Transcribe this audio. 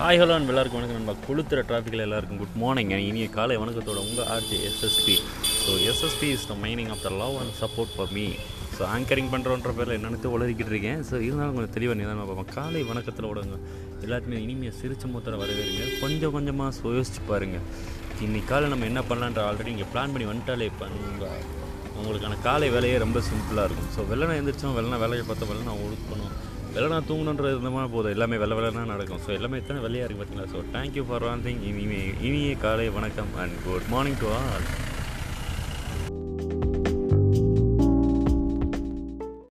Hi hello and எல்லாருக்கும் வணக்கம் நம்ம கொளுத்துற டிராஃபிக்கில் எல்லாருக்கும் குட் மார்னிங் இனிய காலை வணக்கத்தோட உங்கள் RG SSP so SSP is the meaning of the love and support for me so anchoring பண்ணுறோன்ற பேரில் என்னென்னு உளறிக்கிட்டு இருக்கேன். ஸோ இருந்தாலும் கொஞ்சம் தெளிவாக நிதானமாக பார்ப்போம். காலை வணக்கத்தில் விடுங்க எல்லாருக்குமே இனிமையாக சிரிச்ச மூத்தரை வரவேறுங்க. கொஞ்சம் கொஞ்சமாக யோசிச்சு பாருங்கள் இன்றைக்கி காலை நம்ம என்ன பண்ணலான்ற ஆல்ரெடி இங்கே பிளான் பண்ணி வந்துட்டாலே பண்ணுங்க உங்களுக்கான காலை வேலையே ரொம்ப சிம்பிளாக இருக்கும். ஸோ வெள்ளனை எழுந்திரிச்சோம் வெள்ளனை வேலையை பார்த்தோம். வெள்ளனை ஒழுக்கணும் வெள்ளனா தூங்கணுன்றது இருந்தமாக போதும். எல்லாமே வெள்ள வெள்ளனா நடக்கும். ஸோ எல்லாமே இத்தனை வெள்ளையாக இருக்குது பார்த்தீங்களா so thank you for one thing இனிமே இனிய காலை வணக்கம் and good morning to all